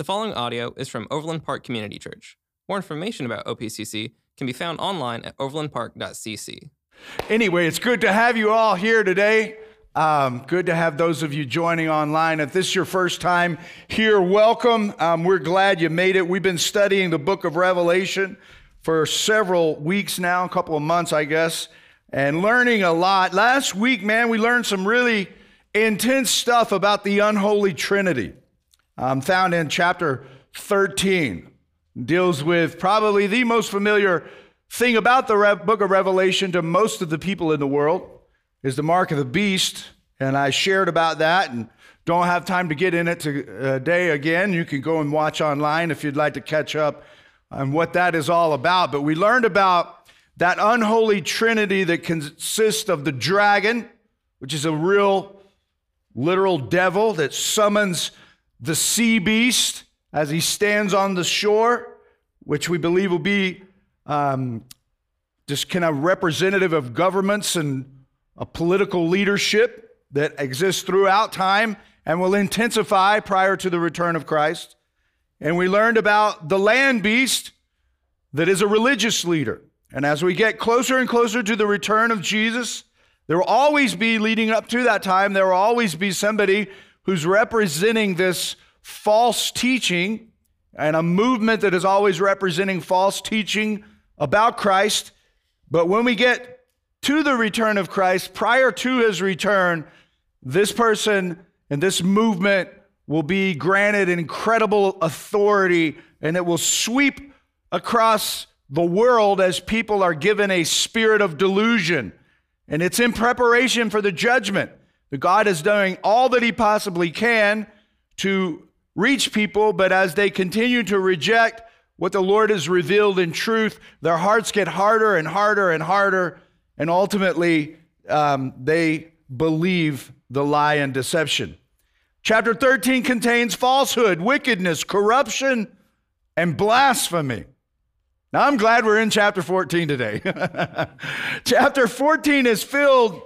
The following audio is from Overland Park Community Church. More information about OPCC can be found online at overlandpark.cc. Anyway, it's good to have you all here today. Um, good to have those of you joining online. If this is your first time here, welcome. Um, we're glad you made it. We've been studying the book of Revelation for several weeks now, a couple of months, I guess, and learning a lot. Last week, man, we learned some really intense stuff about the unholy Trinity, um, found in chapter 13. Deals with probably the most familiar thing about the Re- book of Revelation to most of the people in the world is the mark of the beast. And I shared about that and don't have time to get in it today again. You can go and watch online if you'd like to catch up on what that is all about. But we learned about that unholy trinity that consists of the dragon, which is a real literal devil that summons the sea beast as he stands on the shore, which we believe will be um, just kind of representative of governments and a political leadership that exists throughout time and will intensify prior to the return of Christ. And we learned about the land beast that is a religious leader. And as we get closer and closer to the return of Jesus, there will always be, leading up to that time, there will always be somebody who's representing this false teaching and a movement that is always representing false teaching about Christ. But when we get to the return of Christ, prior to his return, this person and this movement will be granted incredible authority and it will sweep across the world as people are given a spirit of delusion and it's in preparation for the judgment. The God is doing all that He possibly can to reach people, but as they continue to reject what the Lord has revealed in truth, their hearts get harder and harder and harder, and ultimately um, they believe the lie and deception. Chapter 13 contains falsehood, wickedness, corruption, and blasphemy. Now, I'm glad we're in chapter 14 today. chapter 14 is filled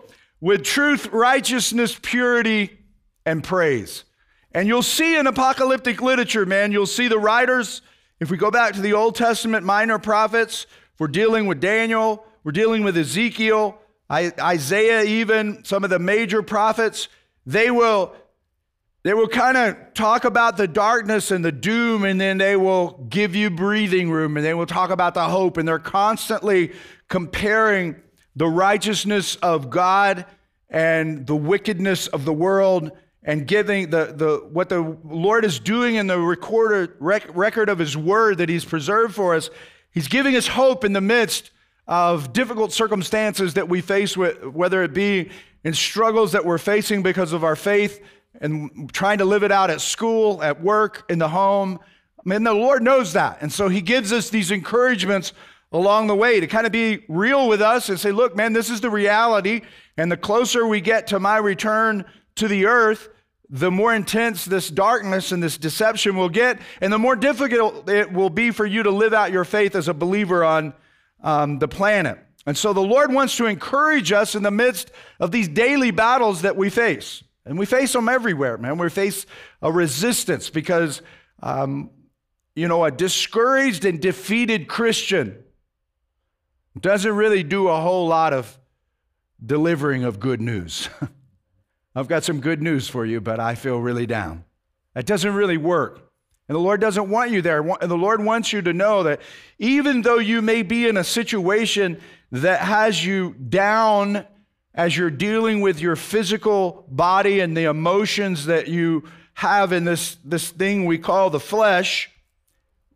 with truth, righteousness, purity, and praise. And you'll see in apocalyptic literature, man, you'll see the writers. If we go back to the Old Testament minor prophets, we're dealing with Daniel, we're dealing with Ezekiel, Isaiah, even some of the major prophets. They will they will kind of talk about the darkness and the doom, and then they will give you breathing room and they will talk about the hope. And they're constantly comparing the righteousness of God and the wickedness of the world and giving the, the what the Lord is doing in the recorded rec- record of his word that he's preserved for us. He's giving us hope in the midst of difficult circumstances that we face with, whether it be in struggles that we're facing because of our faith and trying to live it out at school, at work, in the home. I mean, the Lord knows that. And so He gives us these encouragements along the way to kind of be real with us and say, look, man, this is the reality. And the closer we get to my return to the earth, the more intense this darkness and this deception will get, and the more difficult it will be for you to live out your faith as a believer on um, the planet. And so the Lord wants to encourage us in the midst of these daily battles that we face. And we face them everywhere, man. We face a resistance because, um, you know, a discouraged and defeated Christian doesn't really do a whole lot of delivering of good news. I've got some good news for you, but I feel really down. That doesn't really work. And the Lord doesn't want you there. And the Lord wants you to know that even though you may be in a situation that has you down as you're dealing with your physical body and the emotions that you have in this, this thing we call the flesh.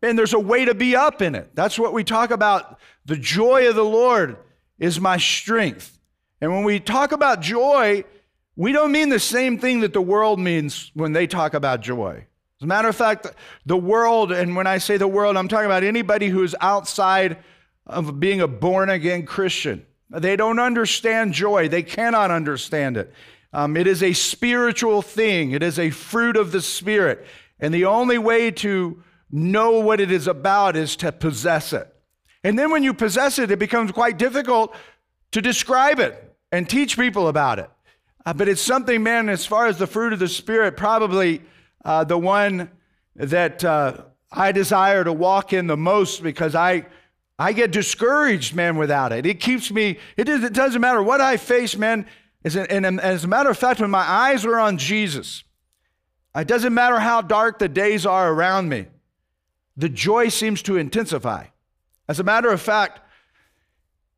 And there's a way to be up in it. That's what we talk about. The joy of the Lord is my strength. And when we talk about joy, we don't mean the same thing that the world means when they talk about joy. As a matter of fact, the world, and when I say the world, I'm talking about anybody who's outside of being a born again Christian. They don't understand joy, they cannot understand it. Um, it is a spiritual thing, it is a fruit of the Spirit. And the only way to know what it is about is to possess it. And then when you possess it, it becomes quite difficult to describe it and teach people about it. Uh, but it's something, man, as far as the fruit of the Spirit, probably uh, the one that uh, I desire to walk in the most because I, I get discouraged, man, without it. It keeps me, it, doesn't matter what I face, man. And as a matter of fact, when my eyes are on Jesus, it doesn't matter how dark the days are around me, the joy seems to intensify. As a matter of fact,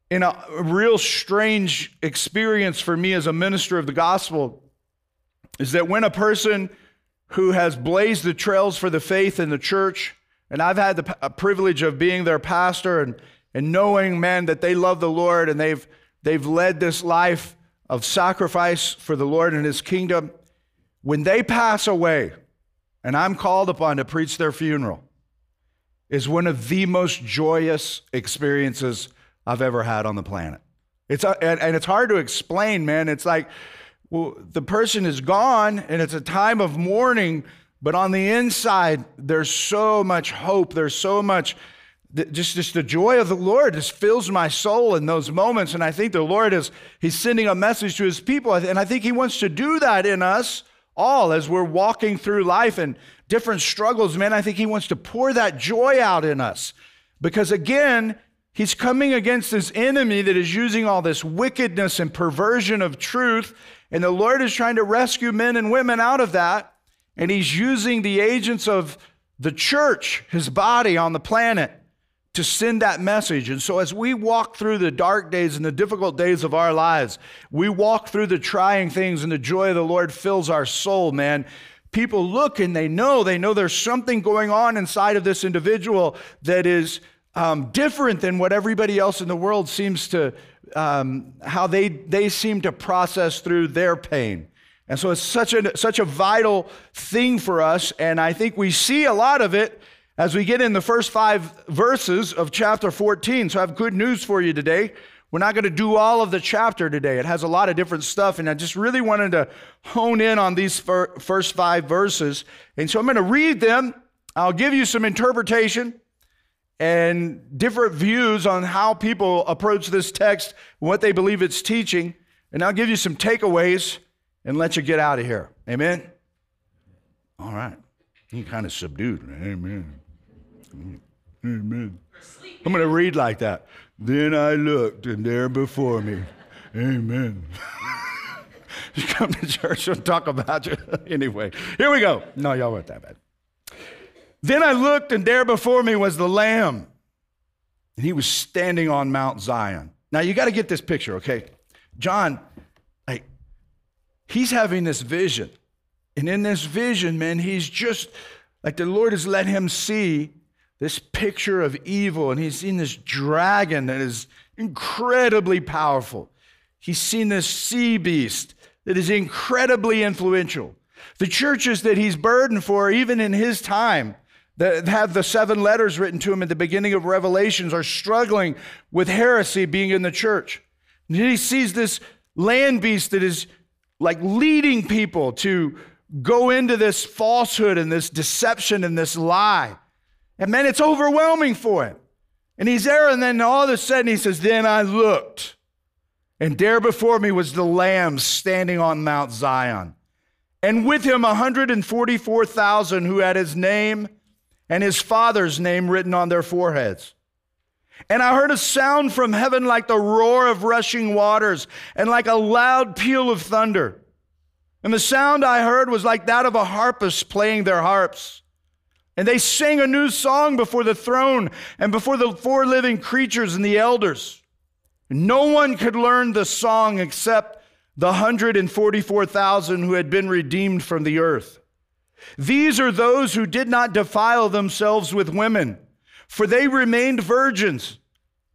in a real strange experience for me as a minister of the gospel, is that when a person who has blazed the trails for the faith in the church, and I've had the privilege of being their pastor and, and knowing, man, that they love the Lord and they've, they've led this life of sacrifice for the Lord and His kingdom, when they pass away and I'm called upon to preach their funeral, is one of the most joyous experiences I've ever had on the planet. It's, a, and, and it's hard to explain, man. It's like, well, the person is gone and it's a time of mourning, but on the inside, there's so much hope. There's so much just, just the joy of the Lord just fills my soul in those moments. And I think the Lord is, He's sending a message to His people. And I think He wants to do that in us all as we're walking through life and different struggles. Man, I think He wants to pour that joy out in us. Because again, He's coming against this enemy that is using all this wickedness and perversion of truth. And the Lord is trying to rescue men and women out of that. And He's using the agents of the church, His body on the planet to send that message. And so, as we walk through the dark days and the difficult days of our lives, we walk through the trying things, and the joy of the Lord fills our soul, man. People look and they know, they know there's something going on inside of this individual that is um, different than what everybody else in the world seems to, um, how they, they seem to process through their pain. And so it's such a, such a vital thing for us. And I think we see a lot of it as we get in the first five verses of chapter 14. So I have good news for you today. We're not going to do all of the chapter today. It has a lot of different stuff, and I just really wanted to hone in on these first five verses. And so I'm going to read them. I'll give you some interpretation and different views on how people approach this text what they believe it's teaching. And I'll give you some takeaways and let you get out of here. Amen? All right. You kind of subdued. Amen. Amen. I'm going to read like that. Then I looked, and there before me, Amen. you come to church and talk about you. anyway, here we go. No, y'all weren't that bad. Then I looked, and there before me was the Lamb, and he was standing on Mount Zion. Now, you got to get this picture, okay? John, like, he's having this vision. And in this vision, man, he's just like the Lord has let him see this picture of evil, and he's seen this dragon that is incredibly powerful. He's seen this sea beast that is incredibly influential. The churches that he's burdened for, even in his time, that have the seven letters written to him at the beginning of Revelations, are struggling with heresy being in the church. And he sees this land beast that is like leading people to go into this falsehood and this deception and this lie. And man, it's overwhelming for him. And he's there, and then all of a sudden he says, Then I looked, and there before me was the Lamb standing on Mount Zion, and with him 144,000 who had his name and his father's name written on their foreheads. And I heard a sound from heaven like the roar of rushing waters and like a loud peal of thunder. And the sound I heard was like that of a harpist playing their harps. And they sang a new song before the throne and before the four living creatures and the elders. No one could learn the song except the 144,000 who had been redeemed from the earth. These are those who did not defile themselves with women, for they remained virgins.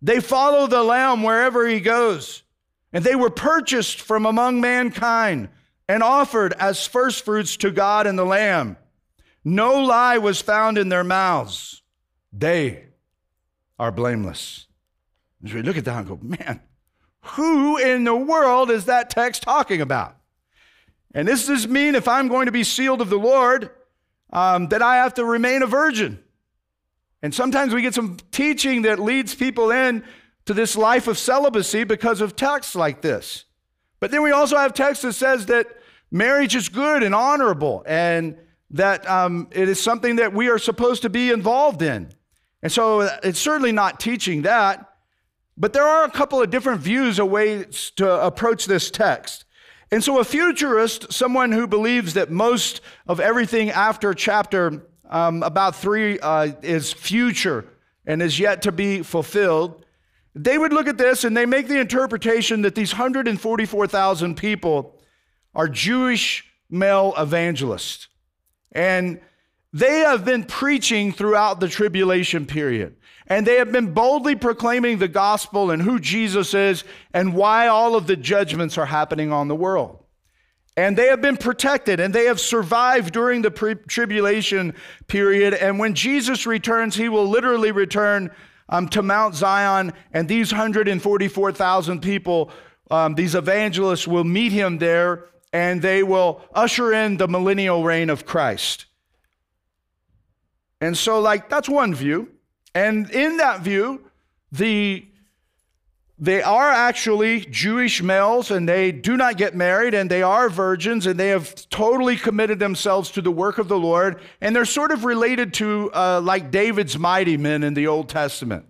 They follow the Lamb wherever he goes, and they were purchased from among mankind and offered as firstfruits to God and the Lamb. No lie was found in their mouths. They are blameless. As we look at that and go, man, who in the world is that text talking about? And this does mean if I'm going to be sealed of the Lord, um, that I have to remain a virgin. And sometimes we get some teaching that leads people in to this life of celibacy because of texts like this. But then we also have texts that says that marriage is good and honorable and that um, it is something that we are supposed to be involved in. And so it's certainly not teaching that, but there are a couple of different views of ways to approach this text. And so a futurist, someone who believes that most of everything after chapter um, about three uh, is future and is yet to be fulfilled, they would look at this and they make the interpretation that these 144,000 people are Jewish male evangelists. And they have been preaching throughout the tribulation period. And they have been boldly proclaiming the gospel and who Jesus is and why all of the judgments are happening on the world. And they have been protected and they have survived during the pre- tribulation period. And when Jesus returns, he will literally return um, to Mount Zion, and these 144,000 people, um, these evangelists, will meet him there and they will usher in the millennial reign of Christ. And so, like, that's one view. And in that view, the they are actually Jewish males and they do not get married and they are virgins and they have totally committed themselves to the work of the Lord. And they're sort of related to uh, like David's mighty men in the Old Testament.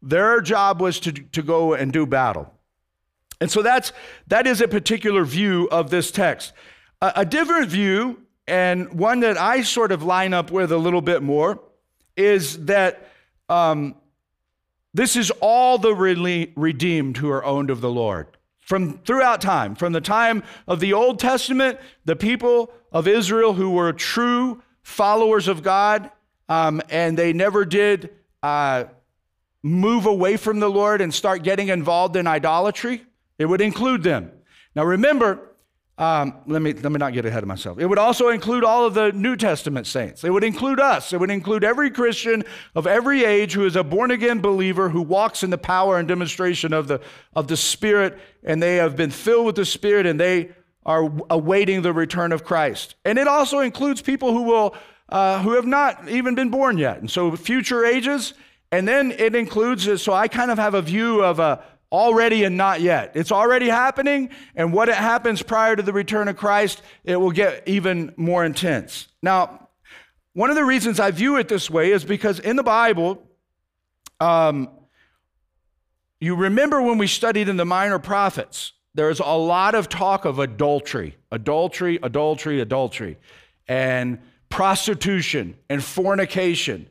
Their job was to, to go and do battle. And so that's, that is a particular view of this text. A, a different view, and one that I sort of line up with a little bit more, is that um, this is all the re- redeemed who are owned of the Lord. From throughout time, from the time of the Old Testament, the people of Israel who were true followers of God, um, and they never did uh, move away from the Lord and start getting involved in idolatry. It would include them. Now remember, um, let, me, let me not get ahead of myself. It would also include all of the New Testament saints. It would include us. It would include every Christian of every age who is a born again believer who walks in the power and demonstration of the, of the Spirit, and they have been filled with the Spirit and they are awaiting the return of Christ. And it also includes people who will. Uh, who have not even been born yet. And so future ages, and then it includes, so I kind of have a view of a, already and not yet. It's already happening, and what it happens prior to the return of Christ, it will get even more intense. Now, one of the reasons I view it this way is because in the Bible, um, you remember when we studied in the minor prophets, there's a lot of talk of adultery, adultery, adultery, adultery, and prostitution and fornication.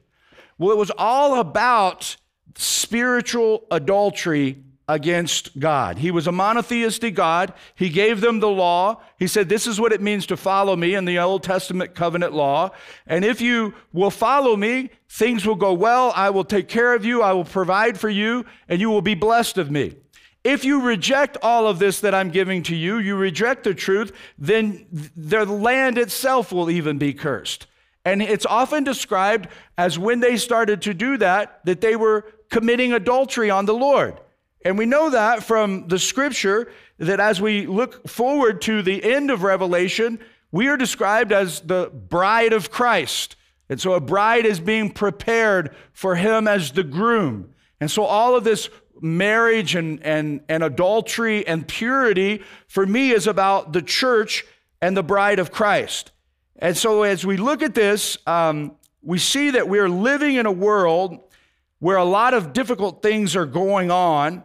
Well, it was all about spiritual adultery against God. He was a monotheistic God. He gave them the law. He said, This is what it means to follow me in the Old Testament covenant law. And if you will follow me, things will go well. I will take care of you. I will provide for you, and you will be blessed of me. If you reject all of this that I'm giving to you, you reject the truth, then the land itself will even be cursed. And it's often described as when they started to do that, that they were committing adultery on the Lord. And we know that from the scripture that as we look forward to the end of Revelation, we are described as the bride of Christ. And so a bride is being prepared for him as the groom. And so all of this marriage and, and, and adultery and purity for me is about the church and the bride of Christ. And so as we look at this, um, we see that we're living in a world where a lot of difficult things are going on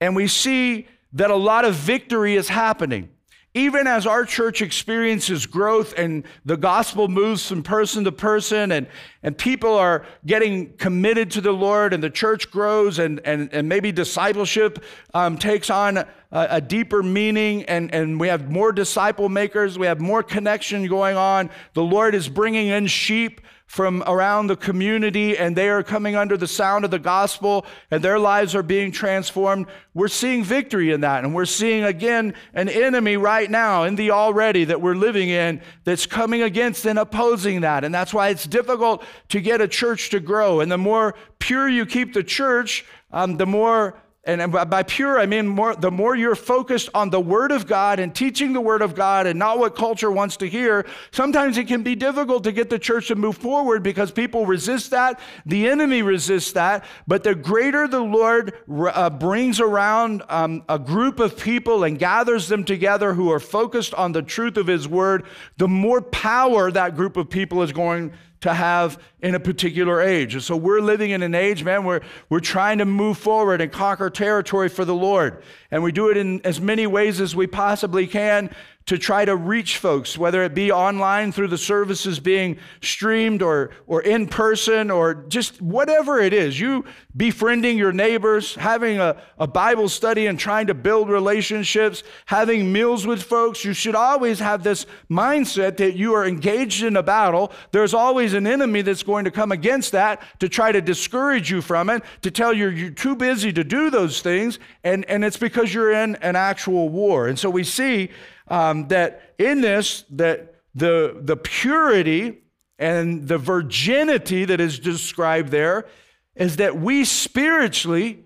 and we see that a lot of victory is happening. Even as our church experiences growth and the gospel moves from person to person and, and people are getting committed to the Lord and the church grows and, and, and maybe discipleship um, takes on a, a deeper meaning and, and we have more disciple makers, we have more connection going on. The Lord is bringing in sheep from around the community and they are coming under the sound of the gospel and their lives are being transformed. We're seeing victory in that. And we're seeing again an enemy right now in the already that we're living in that's coming against and opposing that. And that's why it's difficult to get a church to grow. And the more pure you keep the church, um, the more and by pure, I mean more, the more you're focused on the Word of God and teaching the Word of God and not what culture wants to hear, sometimes it can be difficult to get the church to move forward because people resist that. The enemy resists that. But the greater the Lord uh, brings around um, a group of people and gathers them together who are focused on the truth of His Word, the more power that group of people is going to have in a particular age. And so we're living in an age, man, where we're trying to move forward and conquer territory for the Lord. And we do it in as many ways as we possibly can to try to reach folks, whether it be online through the services being streamed or, or in person or just whatever it is. You befriending your neighbors, having a, a Bible study and trying to build relationships, having meals with folks. You should always have this mindset that you are engaged in a battle. There's always an enemy that's going to come against that to try to discourage you from it, to tell you you're too busy to do those things. And, and it's because you're in an actual war. And so we see um, that in this, that the, the purity and the virginity that is described there is that we spiritually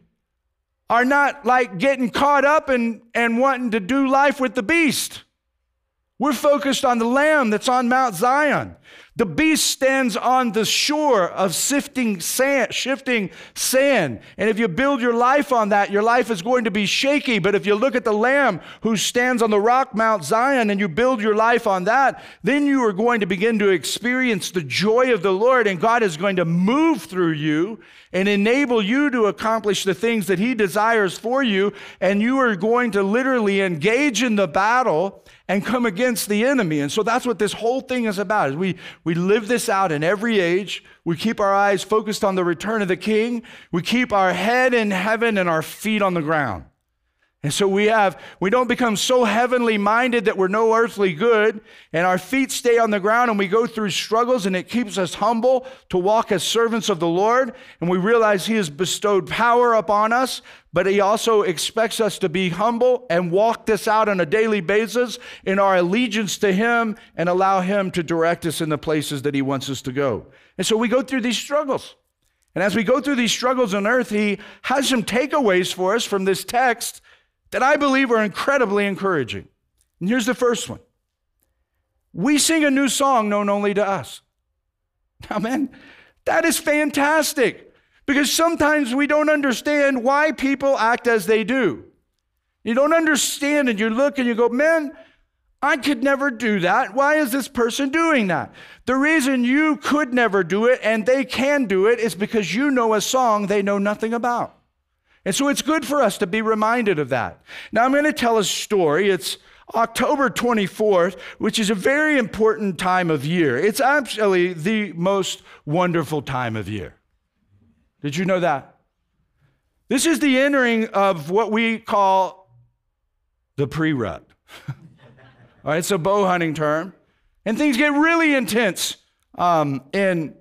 are not like getting caught up and, and wanting to do life with the beast. We're focused on the lamb that's on Mount Zion. The beast stands on the shore of sifting sand, shifting sand. And if you build your life on that, your life is going to be shaky. But if you look at the lamb who stands on the rock Mount Zion and you build your life on that, then you are going to begin to experience the joy of the Lord and God is going to move through you and enable you to accomplish the things that he desires for you. And you are going to literally engage in the battle and come against the enemy. And so that's what this whole thing is about. Is we, we live this out in every age. We keep our eyes focused on the return of the king. We keep our head in heaven and our feet on the ground. And so we have, we don't become so heavenly minded that we're no earthly good, and our feet stay on the ground and we go through struggles, and it keeps us humble to walk as servants of the Lord. And we realize He has bestowed power upon us, but He also expects us to be humble and walk this out on a daily basis in our allegiance to Him and allow Him to direct us in the places that He wants us to go. And so we go through these struggles. And as we go through these struggles on earth, He has some takeaways for us from this text that I believe are incredibly encouraging. And here's the first one We sing a new song known only to us. Man, that is fantastic because sometimes we don't understand why people act as they do. You don't understand, and you look and you go, man, I could never do that. Why is this person doing that? The reason you could never do it and they can do it is because you know a song they know nothing about. And so it's good for us to be reminded of that. Now, I'm going to tell a story. It's October 24th, which is a very important time of year. It's actually the most wonderful time of year. Did you know that? This is the entering of what we call the pre rut. All right, it's a bow hunting term. And things get really intense um, in,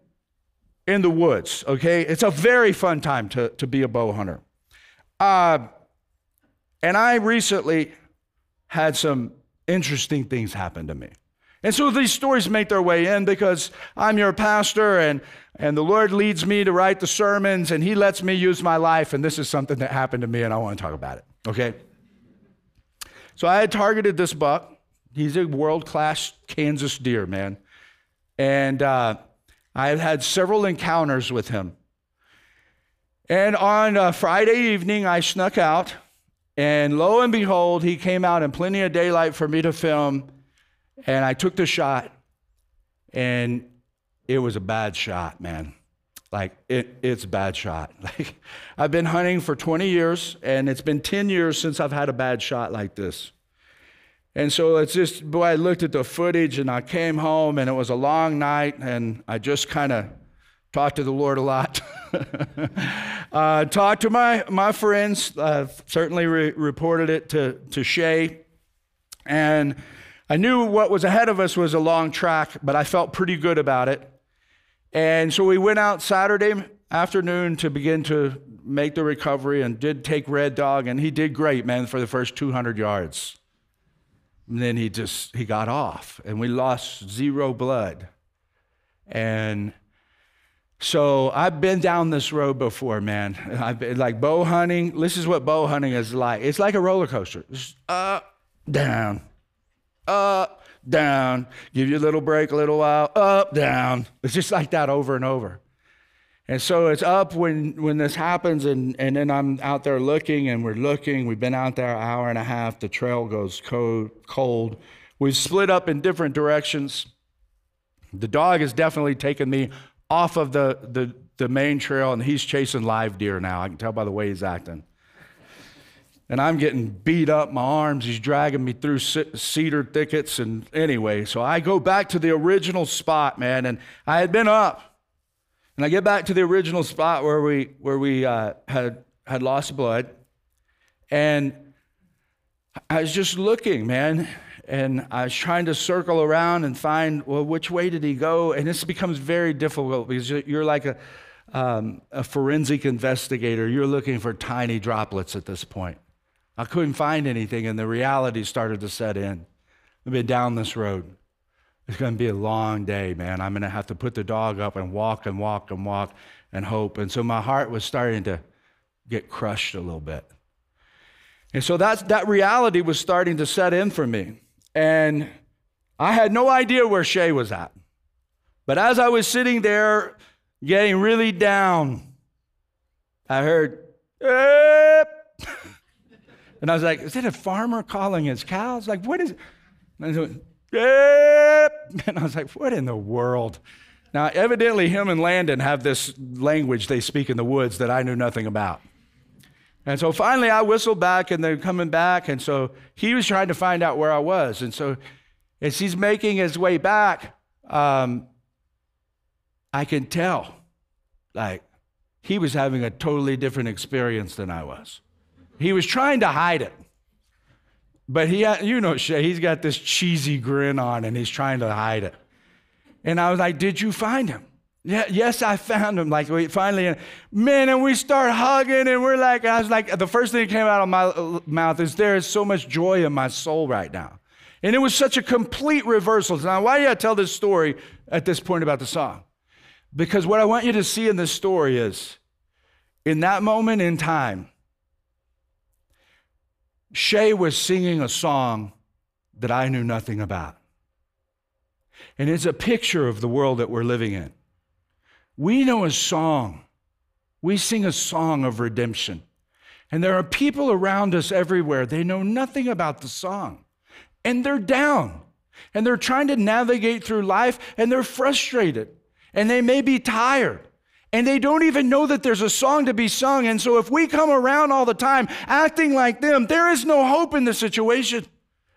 in the woods, okay? It's a very fun time to, to be a bow hunter. Uh, and I recently had some interesting things happen to me. And so these stories make their way in because I'm your pastor and, and the Lord leads me to write the sermons and He lets me use my life. And this is something that happened to me and I want to talk about it. Okay? So I had targeted this buck. He's a world class Kansas deer, man. And uh, I had had several encounters with him. And on Friday evening, I snuck out, and lo and behold, he came out in plenty of daylight for me to film. And I took the shot, and it was a bad shot, man. Like it, it's a bad shot. Like I've been hunting for 20 years, and it's been 10 years since I've had a bad shot like this. And so it's just, boy, I looked at the footage and I came home and it was a long night and I just kind of talked to the Lord a lot. uh, talked to my, my friends, uh, certainly re- reported it to, to Shay. And I knew what was ahead of us was a long track, but I felt pretty good about it. And so we went out Saturday afternoon to begin to make the recovery and did take Red Dog, and he did great, man, for the first 200 yards. And then he just he got off, and we lost zero blood. And So I've been down this road before, man. I've been like bow hunting. This is what bow hunting is like. It's like a roller coaster. It's up, down, up, down. Give you a little break, a little while, up, down. It's just like that over and over. And so it's up when, when this happens, and, and then I'm out there looking, and we're looking. We've been out there an hour and a half. The trail goes cold. cold. We've split up in different directions. The dog has definitely taken me off of the, the, the main trail, and he's chasing live deer now. I can tell by the way he's acting. And I'm getting beat up, my arms. He's dragging me through cedar thickets. And anyway, so I go back to the original spot, man. And I had been up. And I get back to the original spot where we, where we uh, had, had lost blood. And I was just looking, man. And I was trying to circle around and find, well, which way did he go? And this becomes very difficult because you're like a, um, a forensic investigator. You're looking for tiny droplets at this point. I couldn't find anything, and the reality started to set in. I've been down this road. It's going to be a long day, man. I'm going to have to put the dog up and walk and walk and walk and hope. And so my heart was starting to get crushed a little bit. And so that's, that reality was starting to set in for me. And I had no idea where Shay was at. But as I was sitting there getting really down, I heard, Eep! and I was like, is that a farmer calling his cows? Like, what is it? And I was like, what in the world? Now, evidently, him and Landon have this language they speak in the woods that I knew nothing about. And so finally, I whistled back, and they're coming back. And so he was trying to find out where I was. And so as he's making his way back, um, I can tell, like, he was having a totally different experience than I was. He was trying to hide it. But he, you know, he's got this cheesy grin on and he's trying to hide it. And I was like, Did you find him? Yeah, yes, I found him. Like we finally, man, and we start hugging, and we're like, I was like, the first thing that came out of my mouth is there is so much joy in my soul right now, and it was such a complete reversal. Now, why do I tell this story at this point about the song? Because what I want you to see in this story is, in that moment in time, Shay was singing a song that I knew nothing about. And it's a picture of the world that we're living in. We know a song, we sing a song of redemption. And there are people around us everywhere, they know nothing about the song. And they're down. And they're trying to navigate through life and they're frustrated. And they may be tired and they don't even know that there's a song to be sung. And so if we come around all the time acting like them, there is no hope in the situation.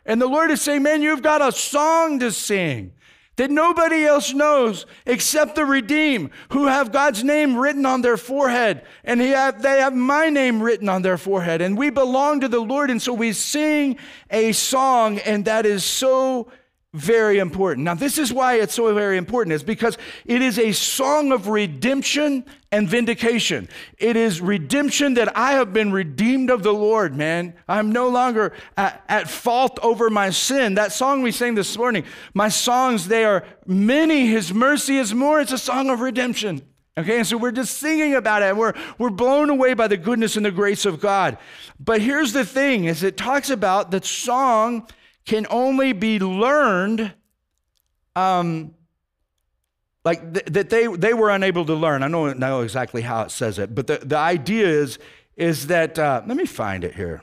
And the Lord is saying, Man, you've got a song to sing that nobody else knows except the redeemed who have God's name written on their forehead. And have, they have my name written on their forehead. And we belong to the Lord. And so we sing a song, and that is so very important. Now, this is why it's so very important, is because it is a song of redemption and vindication. It is redemption that I have been redeemed of the Lord, man. I'm no longer at, at, fault over my sin. That song we sang this morning, my songs, they are many, His mercy is more. It's a song of redemption. Okay, and so we're just singing about it and we're, we're blown away by the goodness and the grace of God. But here's the thing is it talks about the song can only be learned um, like th- that they, they were unable to learn. I don't know exactly how it says it, but the, the idea is, is that, uh, let me find it here.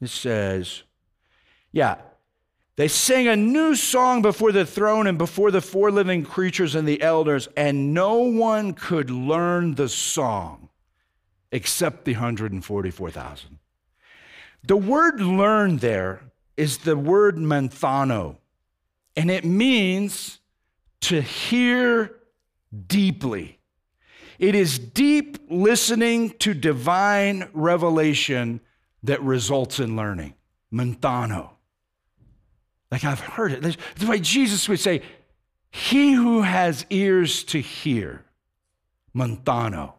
It says, yeah, they sang a new song before the throne and before the four living creatures and the elders, and no one could learn the song except the 144,000. The word learn there is the word manthano, and it means to hear deeply. It is deep listening to divine revelation that results in learning. Manthano. Like I've heard it. That's the way Jesus would say, He who has ears to hear, Manthano.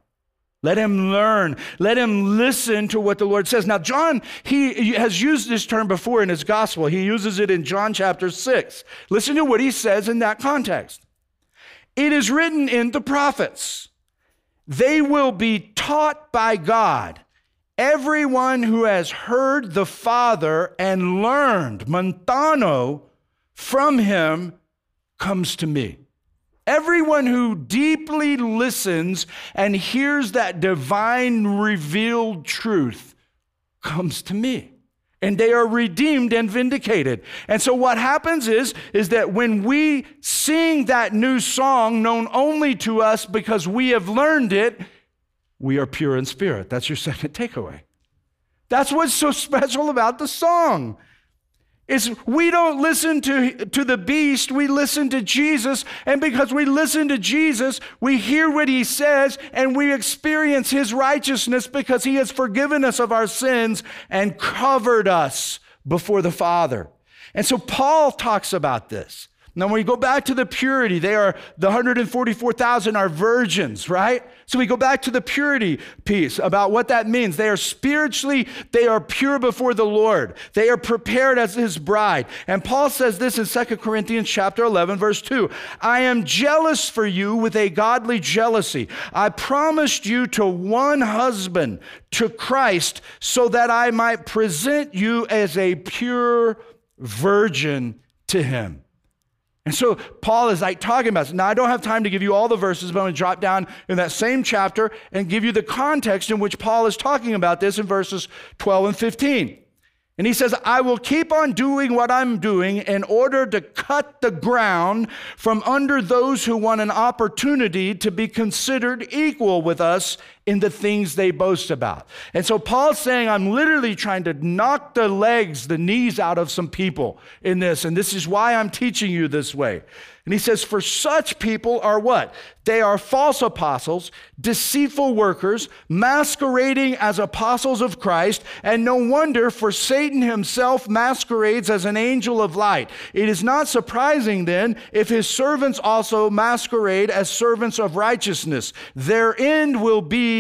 Let him learn. Let him listen to what the Lord says. Now, John, he has used this term before in his gospel. He uses it in John chapter 6. Listen to what he says in that context. It is written in the prophets. They will be taught by God. Everyone who has heard the Father and learned, manthano, from him comes to me. Everyone who deeply listens and hears that divine revealed truth comes to me and they are redeemed and vindicated. And so what happens is is that when we sing that new song known only to us because we have learned it, we are pure in spirit. That's your second takeaway. That's what's so special about the song is we don't listen to, to the beast, we listen to Jesus. And because we listen to Jesus, we hear what he says and we experience his righteousness because he has forgiven us of our sins and covered us before the Father. And so Paul talks about this. Now, when we go back to the purity, they are the 144,000 are virgins, right? So we go back to the purity piece about what that means. They are spiritually, they are pure before the Lord. They are prepared as his bride. And Paul says this in 2 Corinthians chapter 11, verse 2. I am jealous for you with a godly jealousy. I promised you to one husband, to Christ, so that I might present you as a pure virgin to him. And so Paul is like talking about this. Now, I don't have time to give you all the verses, but I'm going to drop down in that same chapter and give you the context in which Paul is talking about this in verses 12 and 15. And he says, I will keep on doing what I'm doing in order to cut the ground from under those who want an opportunity to be considered equal with us in the things they boast about. And so Paul's saying, I'm literally trying to knock the legs, the knees out of some people in this. And this is why I'm teaching you this way. And he says, For such people are what? They are false apostles, deceitful workers, masquerading as apostles of Christ. And no wonder, for Satan himself masquerades as an angel of light. It is not surprising then if his servants also masquerade as servants of righteousness. Their end will be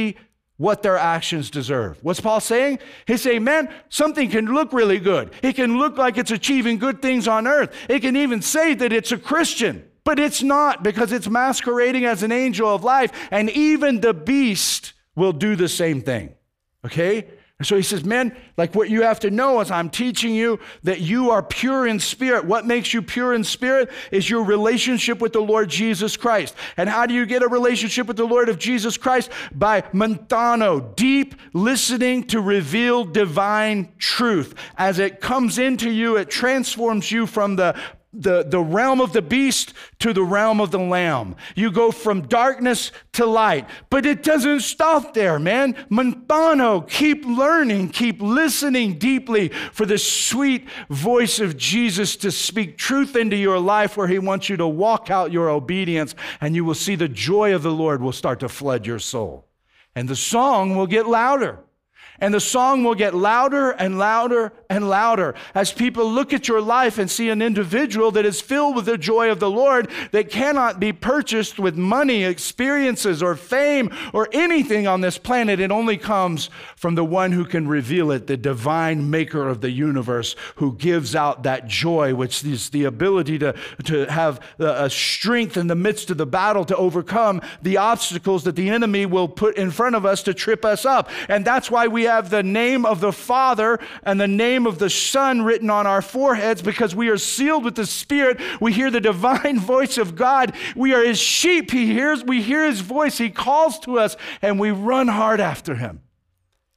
what their actions deserve. What's Paul saying? He's saying, man, something can look really good. It can look like it's achieving good things on earth. It can even say that it's a Christian, but it's not because it's masquerading as an angel of life. And even the beast will do the same thing. Okay? And so he says, Men, like what you have to know is I'm teaching you that you are pure in spirit. What makes you pure in spirit is your relationship with the Lord Jesus Christ. And how do you get a relationship with the Lord of Jesus Christ? By manthano, deep listening to reveal divine truth. As it comes into you, it transforms you from the the, the realm of the beast to the realm of the lamb. You go from darkness to light. But it doesn't stop there, man. Manthano, keep learning, keep listening deeply for the sweet voice of Jesus to speak truth into your life where he wants you to walk out your obedience, and you will see the joy of the Lord will start to flood your soul. And the song will get louder. And the song will get louder and louder and louder as people look at your life and see an individual that is filled with the joy of the Lord that cannot be purchased with money, experiences, or fame, or anything on this planet. It only comes from the one who can reveal it, the divine maker of the universe, who gives out that joy, which is the ability to, to have a strength in the midst of the battle to overcome the obstacles that the enemy will put in front of us to trip us up. And that's why we have the name of the Father and the name of the Son written on our foreheads because we are sealed with the Spirit. We hear the divine voice of God. We are his sheep. He hears, we hear his voice. He calls to us and we run hard after him.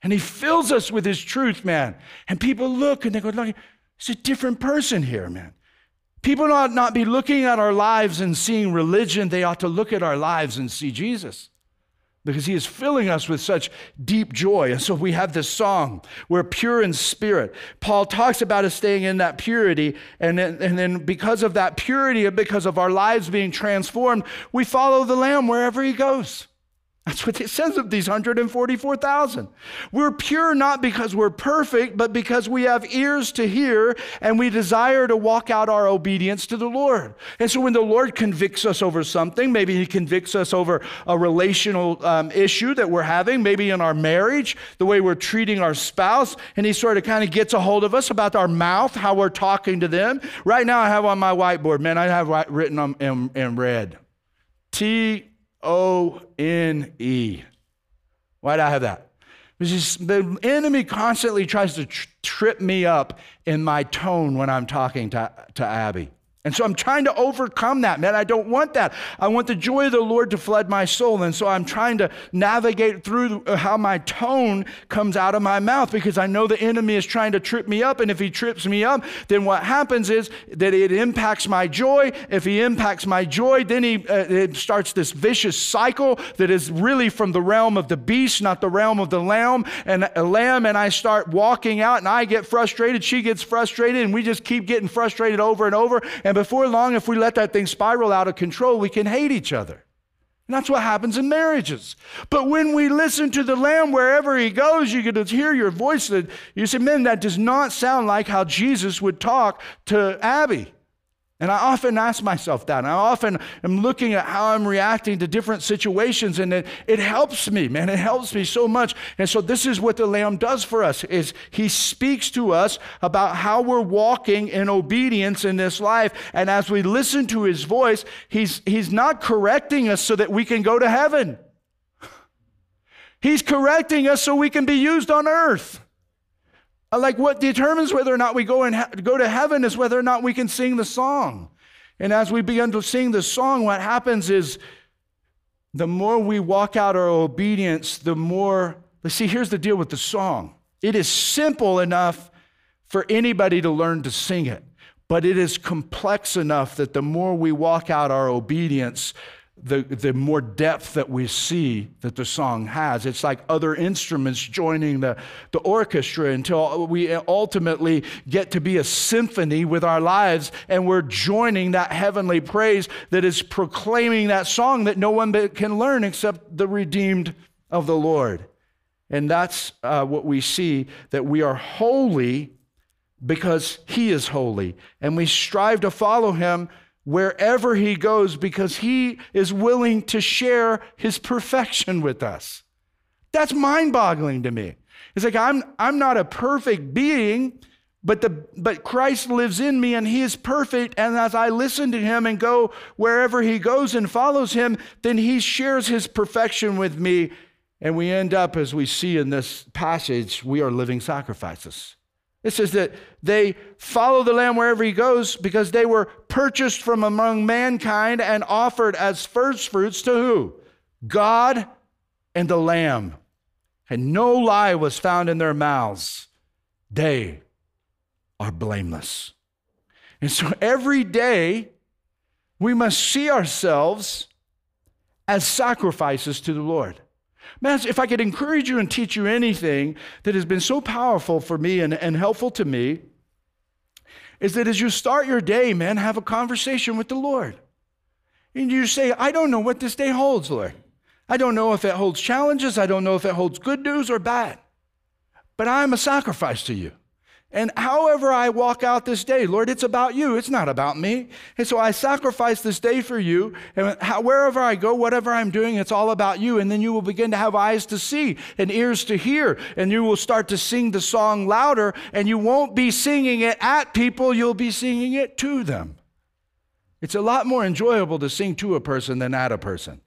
And he fills us with his truth, man. And people look and they go, look, it's a different person here, man. People ought not be looking at our lives and seeing religion. They ought to look at our lives and see Jesus because he is filling us with such deep joy. And so we have this song, we're pure in spirit. Paul talks about us staying in that purity. And then, and then because of that purity and because of our lives being transformed, we follow the Lamb wherever he goes. That's what it says of these 144,000. We're pure not because we're perfect, but because we have ears to hear and we desire to walk out our obedience to the Lord. And so when the Lord convicts us over something, maybe He convicts us over a relational um, issue that we're having, maybe in our marriage, the way we're treating our spouse, and He sort of kind of gets a hold of us about our mouth, how we're talking to them. Right now, I have on my whiteboard, man, I have written in, in red T O N E. Why do I have that? Because the enemy constantly tries to tr- trip me up in my tone when I'm talking to, to Abby. And so I'm trying to overcome that, man. I don't want that. I want the joy of the Lord to flood my soul. And so I'm trying to navigate through how my tone comes out of my mouth because I know the enemy is trying to trip me up. And if he trips me up, then what happens is that it impacts my joy. If he impacts my joy, then he uh, it starts this vicious cycle that is really from the realm of the beast, not the realm of the lamb and a lamb. And I start walking out and I get frustrated. She gets frustrated and we just keep getting frustrated over and over. Before long, if we let that thing spiral out of control, we can hate each other. And that's what happens in marriages. But when we listen to the Lamb wherever he goes, you can hear your voice. You say, man, that does not sound like how Jesus would talk to Abby. And I often ask myself that. And I often am looking at how I'm reacting to different situations, and it, it helps me, man. It helps me so much. And so this is what the Lamb does for us: is He speaks to us about how we're walking in obedience in this life. And as we listen to His voice, He's He's not correcting us so that we can go to heaven. He's correcting us so we can be used on earth. Uh, like what determines whether or not we go, and go to heaven is whether or not we can sing the song. And as we begin to sing the song, what happens is the more we walk out our obedience, the more. Let's see, here's the deal with the song it is simple enough for anybody to learn to sing it, but it is complex enough that the more we walk out our obedience, the, the more depth that we see that the song has. It's like other instruments joining the, the orchestra until we ultimately get to be a symphony with our lives and we're joining that heavenly praise that is proclaiming that song that no one can learn except the redeemed of the Lord. And that's uh, what we see that we are holy because He is holy. And we strive to follow Him wherever he goes because he is willing to share his perfection with us. That's mind boggling to me. It's like I'm, I'm not a perfect being, but, the, but Christ lives in me and he is perfect. And as I listen to him and go wherever he goes and follows him, then he shares his perfection with me. And we end up, as we see in this passage, we are living sacrifices. It says that they follow the Lamb wherever he goes because they were purchased from among mankind and offered as first fruits to who? God and the Lamb. And no lie was found in their mouths. They are blameless. And so every day we must see ourselves as sacrifices to the Lord. Man, if I could encourage you and teach you anything that has been so powerful for me and, and helpful to me, is that as you start your day, man, have a conversation with the Lord. And you say, I don't know what this day holds, Lord. I don't know if it holds challenges. I don't know if it holds good news or bad. But I'm a sacrifice to you. And however I walk out this day, Lord, it's about you. It's not about me. And so I sacrifice this day for you. And wherever I go, whatever I'm doing, it's all about you. And then you will begin to have eyes to see and ears to hear. And you will start to sing the song louder. And you won't be singing it at people, you'll be singing it to them. It's a lot more enjoyable to sing to a person than at a person.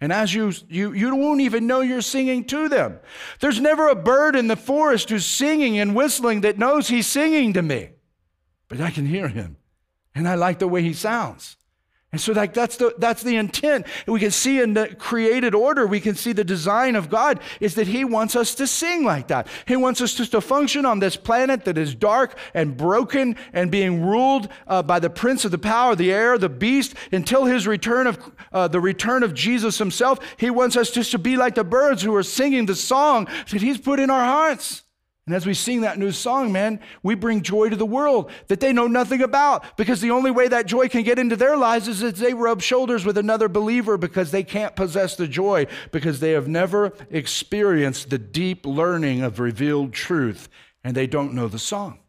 And as you, you, you won't even know you're singing to them. There's never a bird in the forest who's singing and whistling that knows he's singing to me. But I can hear him. And I like the way he sounds. And so like that's the that's the intent. We can see in the created order, we can see the design of God is that He wants us to sing like that. He wants us to, to function on this planet that is dark and broken and being ruled uh, by the prince of the power, the air, the beast, until His return of uh, the return of Jesus Himself. He wants us just to be like the birds who are singing the song that He's put in our hearts. And as we sing that new song, man, we bring joy to the world that they know nothing about because the only way that joy can get into their lives is that they rub shoulders with another believer because they can't possess the joy because they have never experienced the deep learning of revealed truth and they don't know the song.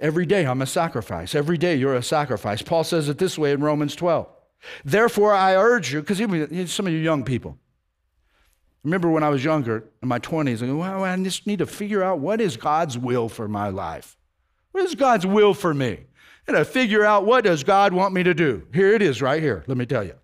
Every day I'm a sacrifice. Every day you're a sacrifice. Paul says it this way in Romans 12. Therefore, I urge you, because some of you young people, remember when I was younger, in my 20s, I go, well, I just need to figure out what is God's will for my life. What is God's will for me? And I figure out what does God want me to do. Here it is right here. Let me tell you.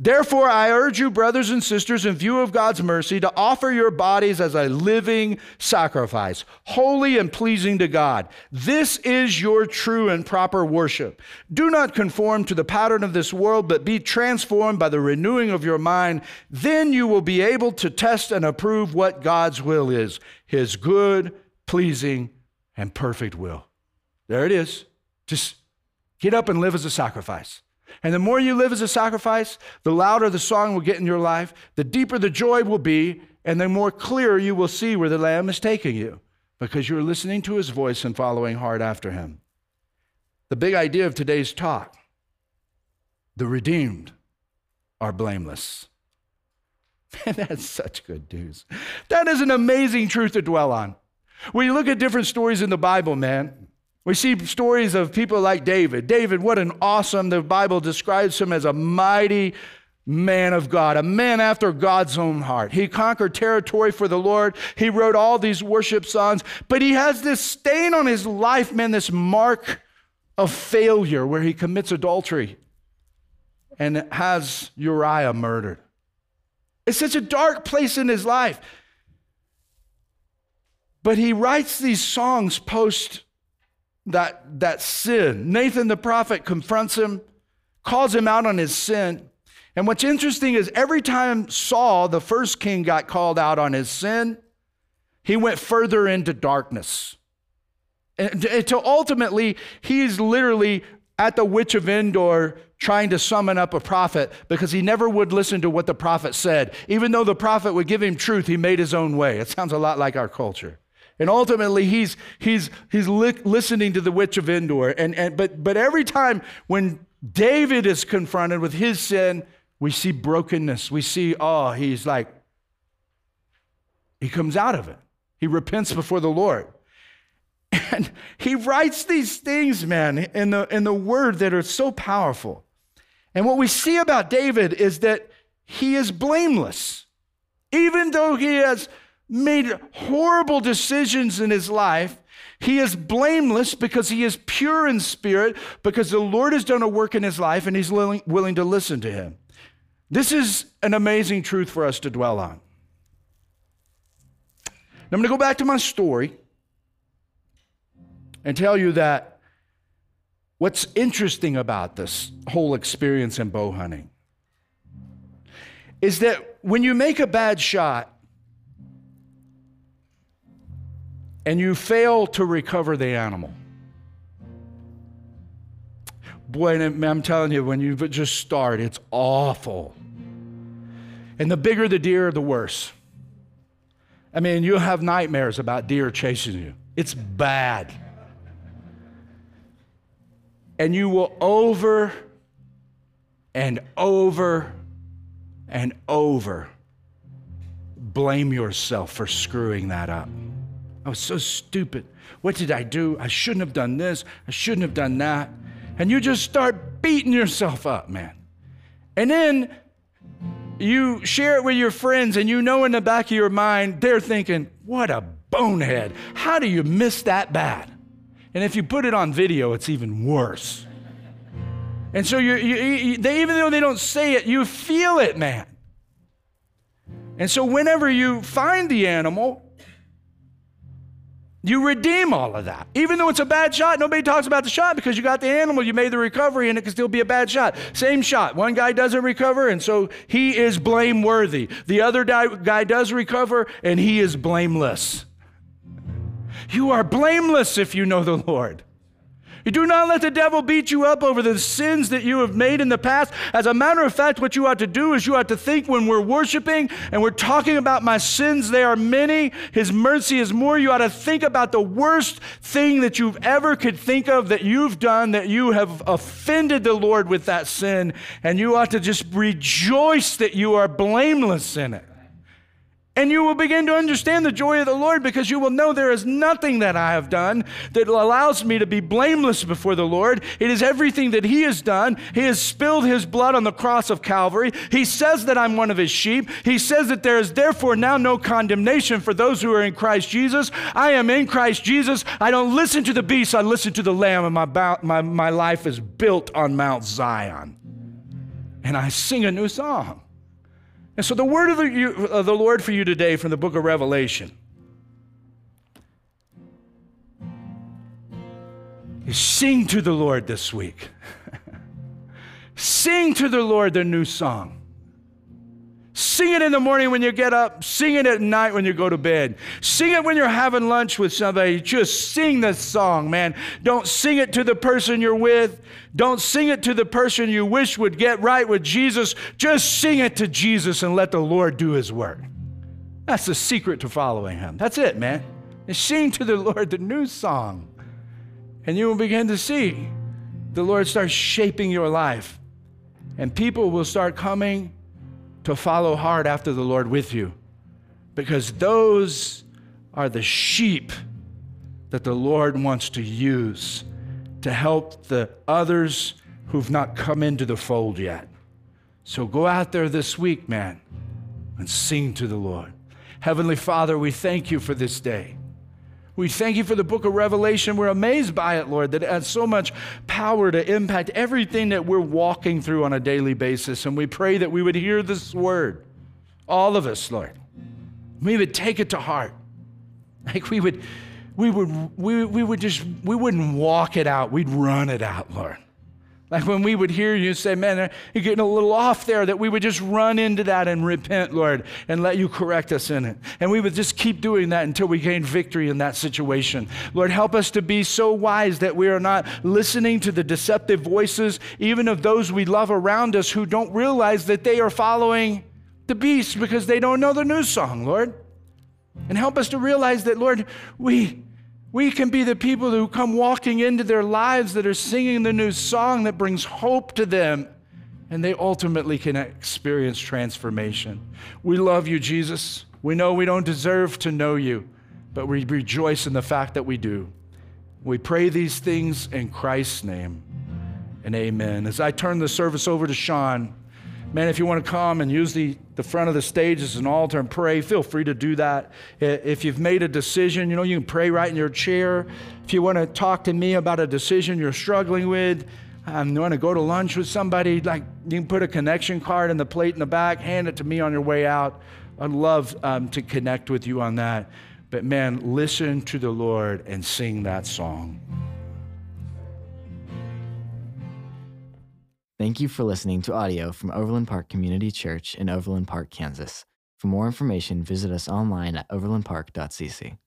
Therefore, I urge you, brothers and sisters, in view of God's mercy, to offer your bodies as a living sacrifice, holy and pleasing to God. This is your true and proper worship. Do not conform to the pattern of this world, but be transformed by the renewing of your mind. Then you will be able to test and approve what God's will is his good, pleasing, and perfect will. There it is. Just get up and live as a sacrifice. And the more you live as a sacrifice, the louder the song will get in your life, the deeper the joy will be, and the more clear you will see where the Lamb is taking you because you're listening to his voice and following hard after him. The big idea of today's talk the redeemed are blameless. Man, that's such good news. That is an amazing truth to dwell on. When you look at different stories in the Bible, man, we see stories of people like David. David, what an awesome, the Bible describes him as a mighty man of God, a man after God's own heart. He conquered territory for the Lord. He wrote all these worship songs, but he has this stain on his life, man, this mark of failure where he commits adultery and has Uriah murdered. It's such a dark place in his life. But he writes these songs post that, that sin. Nathan the prophet confronts him, calls him out on his sin. And what's interesting is every time Saul, the first king, got called out on his sin, he went further into darkness. Until ultimately, he's literally at the witch of Endor trying to summon up a prophet because he never would listen to what the prophet said. Even though the prophet would give him truth, he made his own way. It sounds a lot like our culture. And ultimately, he's, he's, he's li- listening to the witch of Endor. And, and, but, but every time when David is confronted with his sin, we see brokenness. We see, oh, he's like, he comes out of it. He repents before the Lord. And he writes these things, man, in the, in the word that are so powerful. And what we see about David is that he is blameless. Even though he has made horrible decisions in his life. He is blameless because he is pure in spirit, because the Lord has done a work in his life and he's willing, to listen to him. This is an amazing truth for us to dwell on. Now, I'm going to go back to my story and tell you that what's interesting about this whole experience in bow hunting is that when you make a bad shot, and you fail to recover the animal. Boy, I'm telling you, when you just start, it's awful. And the bigger the deer, the worse. I mean, you'll have nightmares about deer chasing you. It's bad. And you will over and over and over blame yourself for screwing that up. I was so stupid. What did I do? I shouldn't have done this. I shouldn't have done that. And you just start beating yourself up, man. And then you share it with your friends, and you know in the back of your mind, they're thinking, what a bonehead. How do you miss that bad? And if you put it on video, it's even worse. And so you, you, they, even though they don't say it, you feel it, man. And so whenever you find the animal, you redeem all of that. Even though it's a bad shot, nobody talks about the shot because you got the animal, you made the recovery, and it can still be a bad shot. Same shot. One guy doesn't recover, and so he is blameworthy. The other guy does recover, and he is blameless. You are blameless if you know the Lord. Do not let the devil beat you up over the sins that you have made in the past. As a matter of fact, what you ought to do is you ought to think when we're worshiping and we're talking about my sins, they are many, his mercy is more. You ought to think about the worst thing that you've ever could think of that you've done, that you have offended the Lord with that sin, and you ought to just rejoice that you are blameless in it. And you will begin to understand the joy of the Lord because you will know there is nothing that I have done that allows me to be blameless before the Lord. It is everything that He has done. He has spilled His blood on the cross of Calvary. He says that I'm one of His sheep. He says that there is therefore now no condemnation for those who are in Christ Jesus. I am in Christ Jesus. I don't listen to the beast, I listen to the Lamb, and my, my, my life is built on Mount Zion. And I sing a new song. And so, the word of the, you, of the Lord for you today from the book of Revelation is sing to the Lord this week. sing to the Lord the new song. Sing it in the morning when you get up. Sing it at night when you go to bed. Sing it when you're having lunch with somebody. Just sing this song, man. Don't sing it to the person you're with. Don't sing it to the person you wish would get right with Jesus. Just sing it to Jesus and let the Lord do his work. That's the secret to following him. That's it, man. Sing to the Lord the new song. And you will begin to see the Lord start shaping your life. And people will start coming to follow hard after the Lord with you because those are the sheep that the Lord wants to use to help the others who've not come into the fold yet. So go out there this week, man, and sing to the Lord. Heavenly Father, we thank you for this day. We thank you for the book of Revelation. We're amazed by it, Lord, that it has so much power to impact everything that we're walking through on a daily basis. And we pray that we would hear this word, all of us, Lord. We would take it to heart. Like we would, we would, we, we would just, we wouldn't walk it out, we'd run it out, Lord. Like when we would hear you say, man, you're getting a little off there, that we would just run into that and repent, Lord, and let you correct us in it. And we would just keep doing that until we gain victory in that situation. Lord, help us to be so wise that we are not listening to the deceptive voices, even of those we love around us who don't realize that they are following the beast because they don't know the new song, Lord. And help us to realize that, Lord, we we can be the people who come walking into their lives that are singing the new song that brings hope to them, and they ultimately can experience transformation. We love you, Jesus. We know we don't deserve to know you, but we rejoice in the fact that we do. We pray these things in Christ's name, and amen. As I turn the service over to Sean, Man, if you want to come and use the, the front of the stage as an altar and pray, feel free to do that. If you've made a decision, you know, you can pray right in your chair. If you want to talk to me about a decision you're struggling with, you want to go to lunch with somebody, like you can put a connection card in the plate in the back, hand it to me on your way out. I'd love um, to connect with you on that. But man, listen to the Lord and sing that song. Thank you for listening to audio from Overland Park Community Church in Overland Park, Kansas. For more information, visit us online at overlandpark.cc.